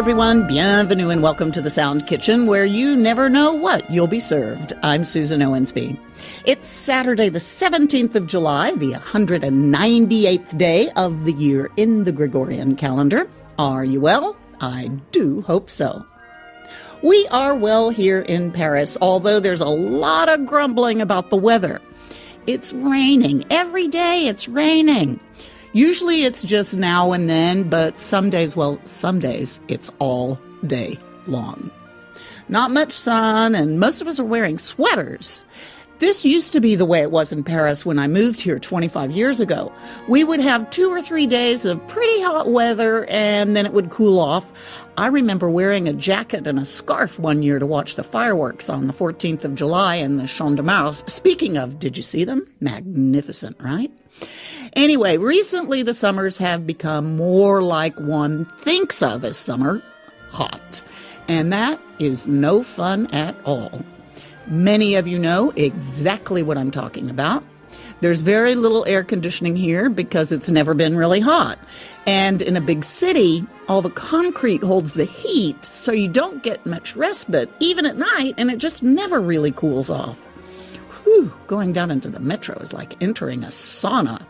Everyone. Bienvenue and welcome to the Sound Kitchen, where you never know what you'll be served. I'm Susan Owensby. It's Saturday, the 17th of July, the 198th day of the year in the Gregorian calendar. Are you well? I do hope so. We are well here in Paris, although there's a lot of grumbling about the weather. It's raining. Every day it's raining. Usually it's just now and then, but some days, well, some days it's all day long. Not much sun, and most of us are wearing sweaters. This used to be the way it was in Paris when I moved here 25 years ago. We would have two or three days of pretty hot weather and then it would cool off. I remember wearing a jacket and a scarf one year to watch the fireworks on the 14th of July in the Champ de Mars. Speaking of, did you see them? Magnificent, right? Anyway, recently the summers have become more like one thinks of as summer hot. And that is no fun at all. Many of you know exactly what I'm talking about. There's very little air conditioning here because it's never been really hot. And in a big city, all the concrete holds the heat, so you don't get much respite, even at night, and it just never really cools off. Whew, going down into the metro is like entering a sauna.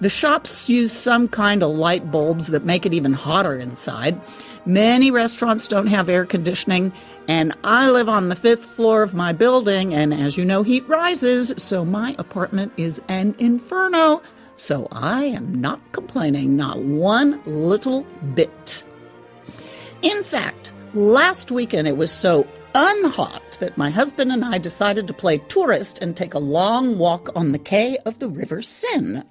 The shops use some kind of light bulbs that make it even hotter inside. Many restaurants don't have air conditioning, and I live on the fifth floor of my building, and as you know, heat rises, so my apartment is an inferno. So I am not complaining, not one little bit. In fact, last weekend it was so unhot that my husband and I decided to play tourist and take a long walk on the quay of the River Seine.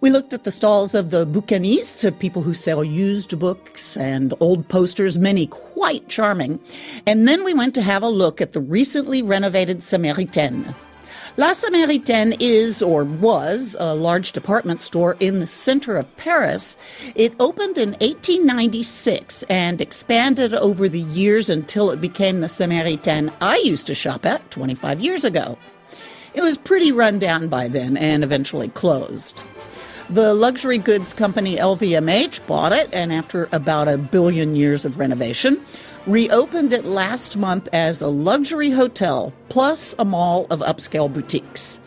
We looked at the stalls of the bouquinistes, people who sell used books and old posters, many quite charming. And then we went to have a look at the recently renovated Samaritaine. La Samaritaine is, or was, a large department store in the center of Paris. It opened in 1896 and expanded over the years until it became the Samaritaine I used to shop at 25 years ago. It was pretty run down by then and eventually closed. The luxury goods company LVMH bought it, and after about a billion years of renovation, reopened it last month as a luxury hotel plus a mall of upscale boutiques.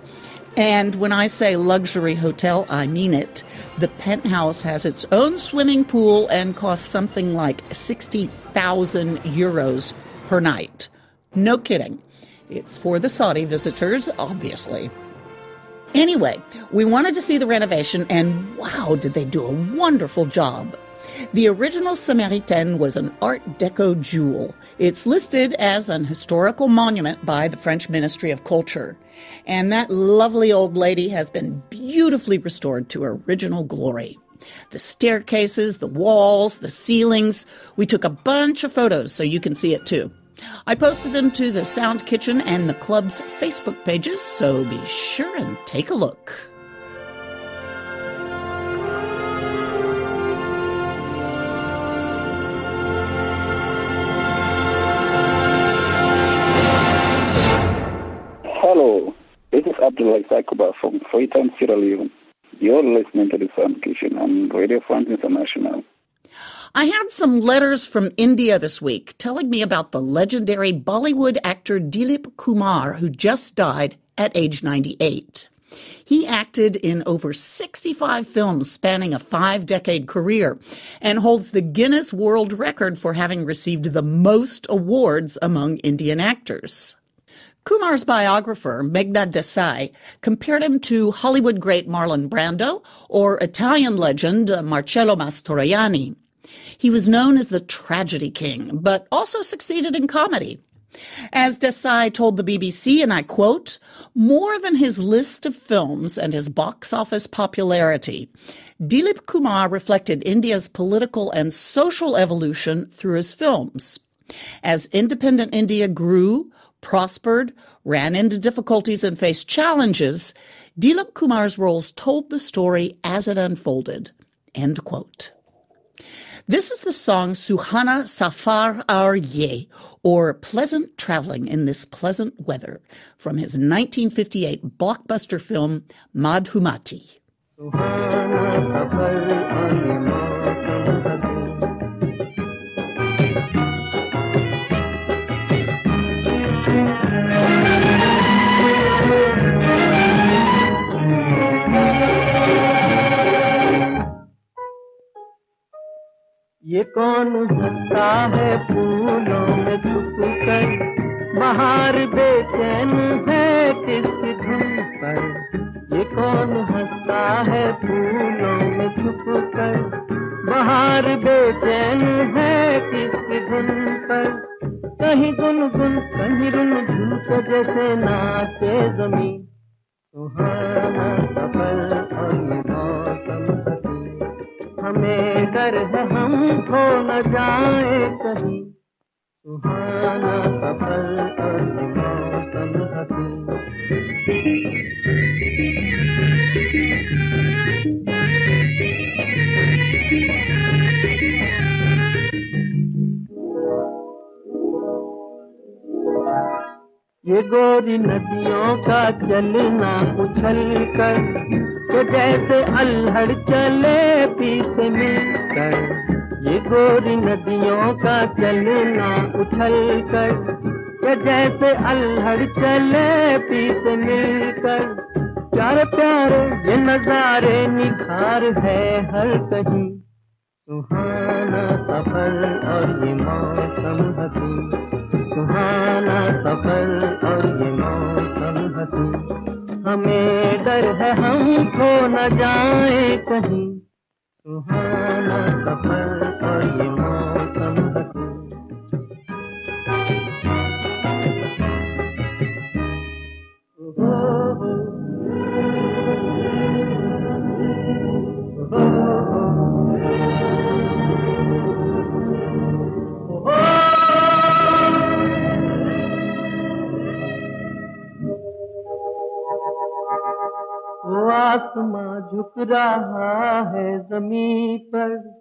And when I say luxury hotel, I mean it. The penthouse has its own swimming pool and costs something like 60,000 euros per night. No kidding. It's for the Saudi visitors, obviously. Anyway, we wanted to see the renovation, and wow, did they do a wonderful job. The original Samaritaine was an Art Deco jewel. It's listed as an historical monument by the French Ministry of Culture. And that lovely old lady has been beautifully restored to her original glory. The staircases, the walls, the ceilings. We took a bunch of photos so you can see it too. I posted them to the Sound Kitchen and the club's Facebook pages, so be sure and take a look. Hello, this is Abdullah Sakuba from Freetown, Sierra Leone. You're listening to the Sound Kitchen on Radio France International. I had some letters from India this week telling me about the legendary Bollywood actor Dilip Kumar, who just died at age 98. He acted in over 65 films spanning a five decade career and holds the Guinness World Record for having received the most awards among Indian actors. Kumar's biographer, Meghnad Desai, compared him to Hollywood great Marlon Brando or Italian legend uh, Marcello Mastroianni. He was known as the tragedy king, but also succeeded in comedy. As Desai told the BBC, and I quote, more than his list of films and his box office popularity, Dilip Kumar reflected India's political and social evolution through his films. As independent India grew, prospered, ran into difficulties, and faced challenges, Dilip Kumar's roles told the story as it unfolded. End quote. This is the song Suhana Safar Aur Ye, or Pleasant Traveling in This Pleasant Weather, from his 1958 blockbuster film Madhumati. ये कौन हंसता है फूलों में छुप कर बाहर बेचैन है किस धुन पर? ये कौन हंसता है फूलों में छुप कर बाहर बेचैन है किस धुन पर? कहीं गुन गुन कहीं रुन झुन जैसे नाचे ज़मीन। सुहाना सफ़र और मौसम हमें डर है हम खो न जाए कहीं। सुहाना ये मौसम ये गोरी नदियों का चलना उछल कर तो जैसे अल्हड़ चले पीछे मिलकर, ये गोरी नदियों का चलना उछल कर तो जैसे अल्हड़ चले पीछे मिलकर, प्यारे प्यारे ये नजारे निखार है हर कहीं। सुहाना सफ़र और ये मौसम हसी सुहाना सफ़र और हमें डर है हम खो न जाए कहीं। सुहाना सफ़र और ये आसमां झुक रहा है ज़मीन पर।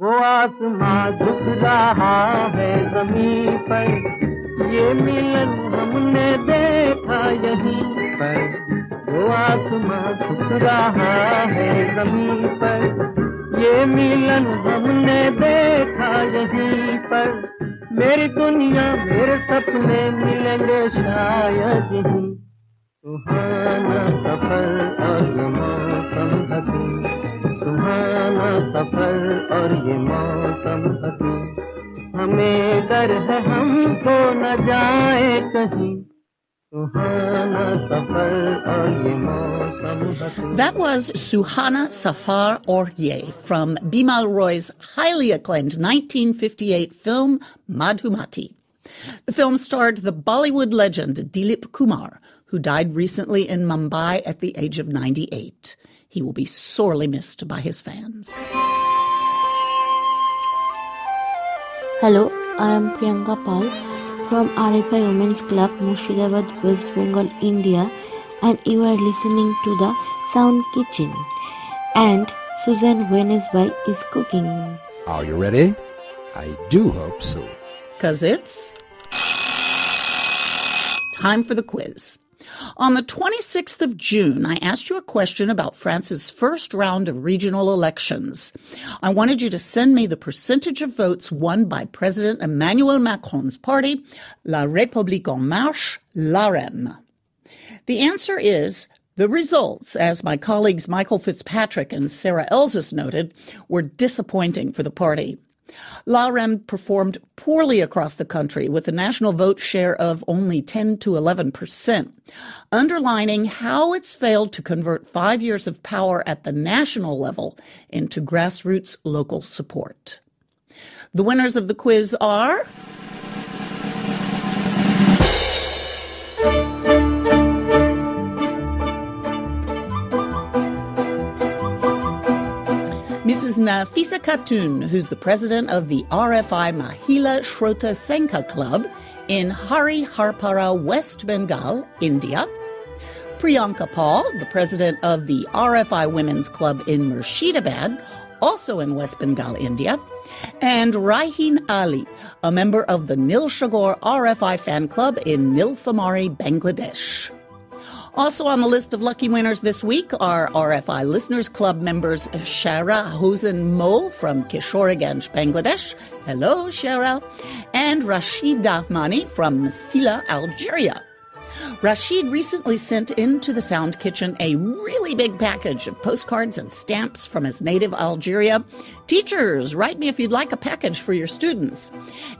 वो आसमां झुक रहा है ज़मीन पर। ये मिलन हमने देखा यहीं पर। वो आसमां झुक रहा है ज़मीन पर। ये मिलन हमने देखा यहीं पर। मेरी दुनिया मेरे सपने मिलेंगे शायद यहीं। That was Suhana Safar Aur Ye from Bimal Roy's highly acclaimed 1958 film Madhumati. The film starred the Bollywood legend Dilip Kumar, who died recently in Mumbai at the age of 98. He will be sorely missed by his fans. Hello, I am Priyanka Paul from RFI Women's Club, Murshidabad, West Bengal, India, and you are listening to the Sound Kitchen. And Susan Owensby is cooking. Are you ready? I do hope so. Because it's time for the quiz. On the 26th of June, I asked you a question about France's first round of regional elections. I wanted you to send me the percentage of votes won by President Emmanuel Macron's party, La République En Marche, LAREM. The answer is the results, as my colleagues Michael Fitzpatrick and Sarah Elzas noted, were disappointing for the party. LAREM performed poorly across the country with a national vote share of only 10 to 11 percent, underlining how it's failed to convert five years of power at the national level into grassroots local support. The winners of the quiz are Nafisa Khatun, who's the president of the RFI Mahila Shrota Senka Club in Hariharpara, West Bengal, India. Priyanka Paul, the president of the RFI Women's Club in Murshidabad, also in West Bengal, India. And Raihin Ali, a member of the Nil Shagor RFI fan club in Nilphamari, Bangladesh. Also on the list of lucky winners this week are RFI Listeners Club members Shara Hosen Mo from Kishoreganj, Bangladesh. Hello, Shara. And Rashid Dahmani from Mstila, Algeria. Rashid recently sent into the Sound Kitchen a really big package of postcards and stamps from his native Algeria. Teachers, write me if you'd like a package for your students.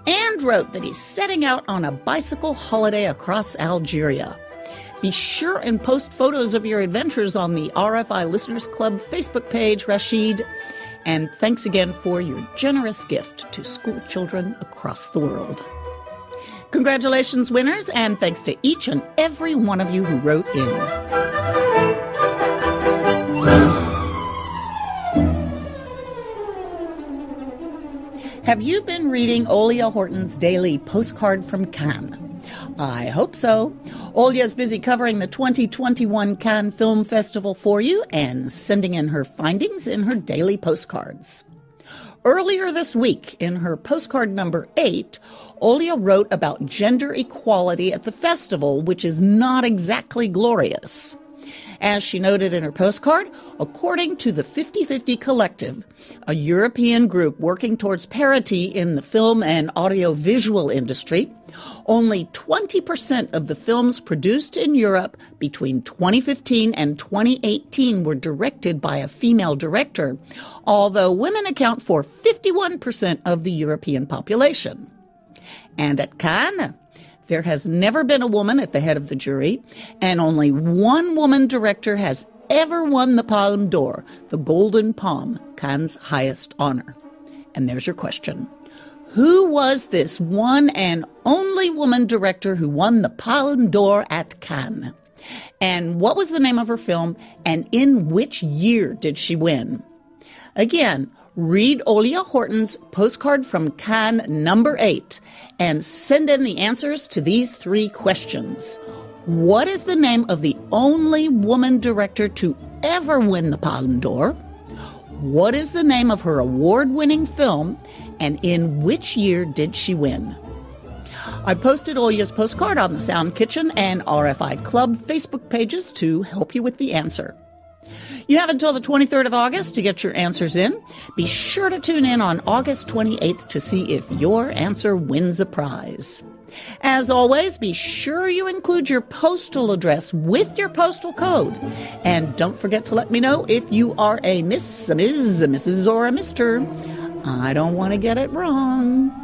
And wrote that he's setting out on a bicycle holiday across Algeria. Be sure and post photos of your adventures on the RFI Listeners Club Facebook page, Rashid. And thanks again for your generous gift to school children across the world. Congratulations, winners, and thanks to each and every one of you who wrote in. Have you been reading Olia Horton's daily postcard from Cannes? I hope so. Olia's busy covering the 2021 Cannes Film Festival for you and sending in her findings in her daily postcards. Earlier this week, in her postcard number eight, Olia wrote about gender equality at the festival, which is not exactly glorious. As she noted in her postcard, according to the 50 50 Collective, a European group working towards parity in the film and audiovisual industry, only 20% of the films produced in Europe between 2015 and 2018 were directed by a female director, although women account for 51% of the European population. And at Cannes, there has never been a woman at the head of the jury, and only one woman director has ever won the Palme d'Or, the Golden Palm, Cannes' highest honor. And there's your question. Who was this one and only woman director who won the Palme d'Or at Cannes? And what was the name of her film, and in which year did she win? Again, read Olia Horton's postcard from Cannes number eight and send in the answers to these three questions. What is the name of the only woman director to ever win the Palme d'Or? What is the name of her award winning film? And in which year did she win? I posted Olia's postcard on the Sound Kitchen and RFI Club Facebook pages to help you with the answer. You have until the 23rd of August to get your answers in. Be sure to tune in on August 28th to see if your answer wins a prize. As always, be sure you include your postal address with your postal code. And don't forget to let me know if you are a Miss, a Ms., a Mrs., or a Mr. I don't want to get it wrong.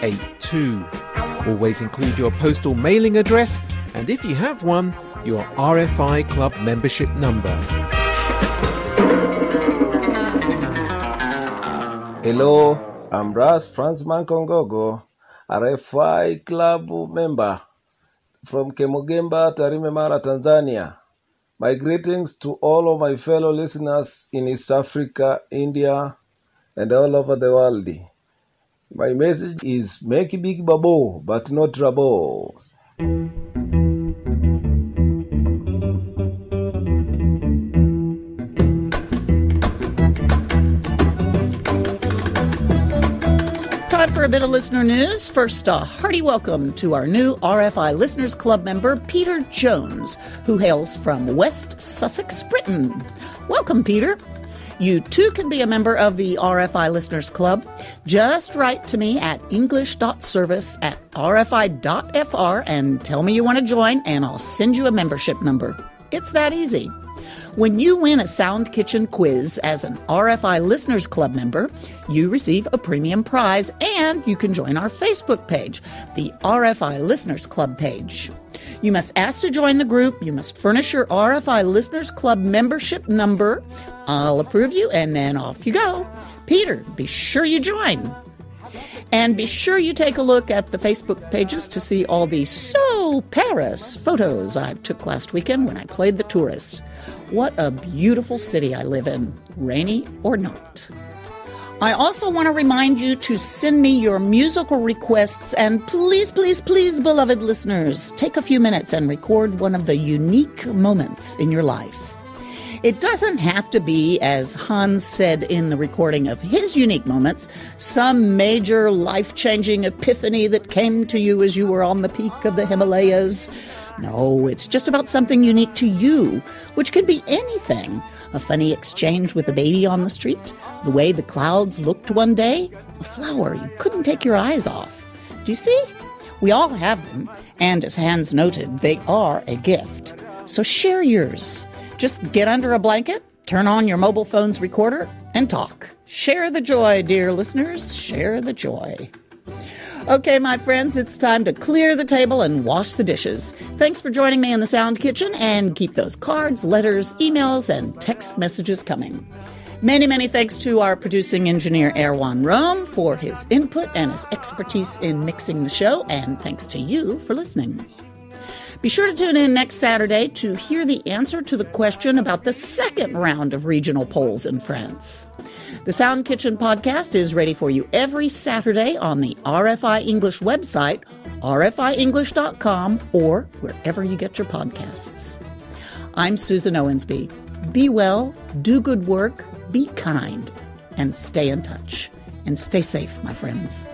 31129682. Always include your postal mailing address and if you have one, your RFI Club membership number. Hello, I'm Ras Franz Mankongogo, RFI Club member from Kemugemba, Tarime Mara, Tanzania. My greetings to all of my fellow listeners in East Africa, India, and all over the world. My message is make big babo, but not rabo. Time for a bit of listener news. First, a hearty welcome to our new RFI Listeners Club member, Peter Jones, who hails from West Sussex, Britain. Welcome, Peter. You too can be a member of the RFI Listeners Club. Just write to me at english.service at rfi.fr and tell me you want to join, and I'll send you a membership number. It's that easy. When you win a Sound Kitchen quiz as an RFI Listeners Club member, you receive a premium prize and you can join our Facebook page, the RFI Listeners Club page. You must ask to join the group. You must furnish your RFI Listeners Club membership number. I'll approve you, and then off you go. Peter, be sure you join. And be sure you take a look at the Facebook pages to see all the so Paris photos I took last weekend when I played the tourist. What a beautiful city I live in, rainy or not. I also want to remind you to send me your musical requests and please, please, please, beloved listeners, take a few minutes and record one of the unique moments in your life. It doesn't have to be, as Hans said in the recording of his unique moments, some major life changing epiphany that came to you as you were on the peak of the Himalayas. No, it's just about something unique to you, which can be anything a funny exchange with a baby on the street, the way the clouds looked one day, a flower you couldn't take your eyes off. Do you see? We all have them, and as Hans noted, they are a gift. So share yours. Just get under a blanket, turn on your mobile phone's recorder, and talk. Share the joy, dear listeners. Share the joy. Okay, my friends, it's time to clear the table and wash the dishes. Thanks for joining me in the Sound Kitchen and keep those cards, letters, emails, and text messages coming. Many, many thanks to our producing engineer Erwan Rome for his input and his expertise in mixing the show, and thanks to you for listening. Be sure to tune in next Saturday to hear the answer to the question about the second round of regional polls in France. The Sound Kitchen podcast is ready for you every Saturday on the RFI English website, rfienglish.com, or wherever you get your podcasts. I'm Susan Owensby. Be well, do good work, be kind, and stay in touch. And stay safe, my friends.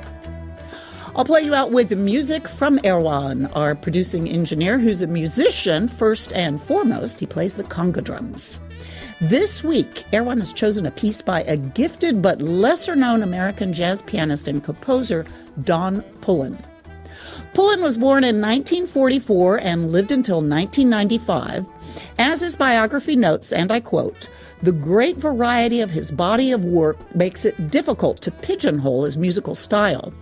I'll play you out with music from Erwan, our producing engineer, who's a musician first and foremost. He plays the conga drums. This week, Erwan has chosen a piece by a gifted but lesser known American jazz pianist and composer, Don Pullen. Pullen was born in 1944 and lived until 1995. As his biography notes, and I quote, the great variety of his body of work makes it difficult to pigeonhole his musical style.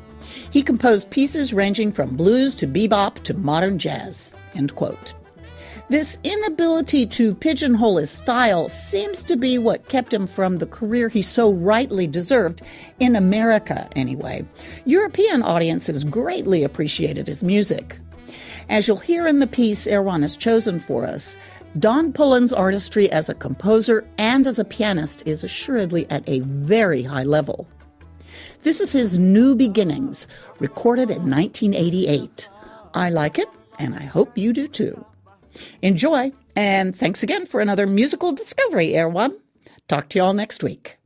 He composed pieces ranging from blues to bebop to modern jazz. End quote. This inability to pigeonhole his style seems to be what kept him from the career he so rightly deserved, in America anyway. European audiences greatly appreciated his music. As you'll hear in the piece Erwan has chosen for us, Don Pullen's artistry as a composer and as a pianist is assuredly at a very high level. This is his New Beginnings, recorded in 1988. I like it, and I hope you do too. Enjoy, and thanks again for another musical discovery, Erwan. Talk to you all next week.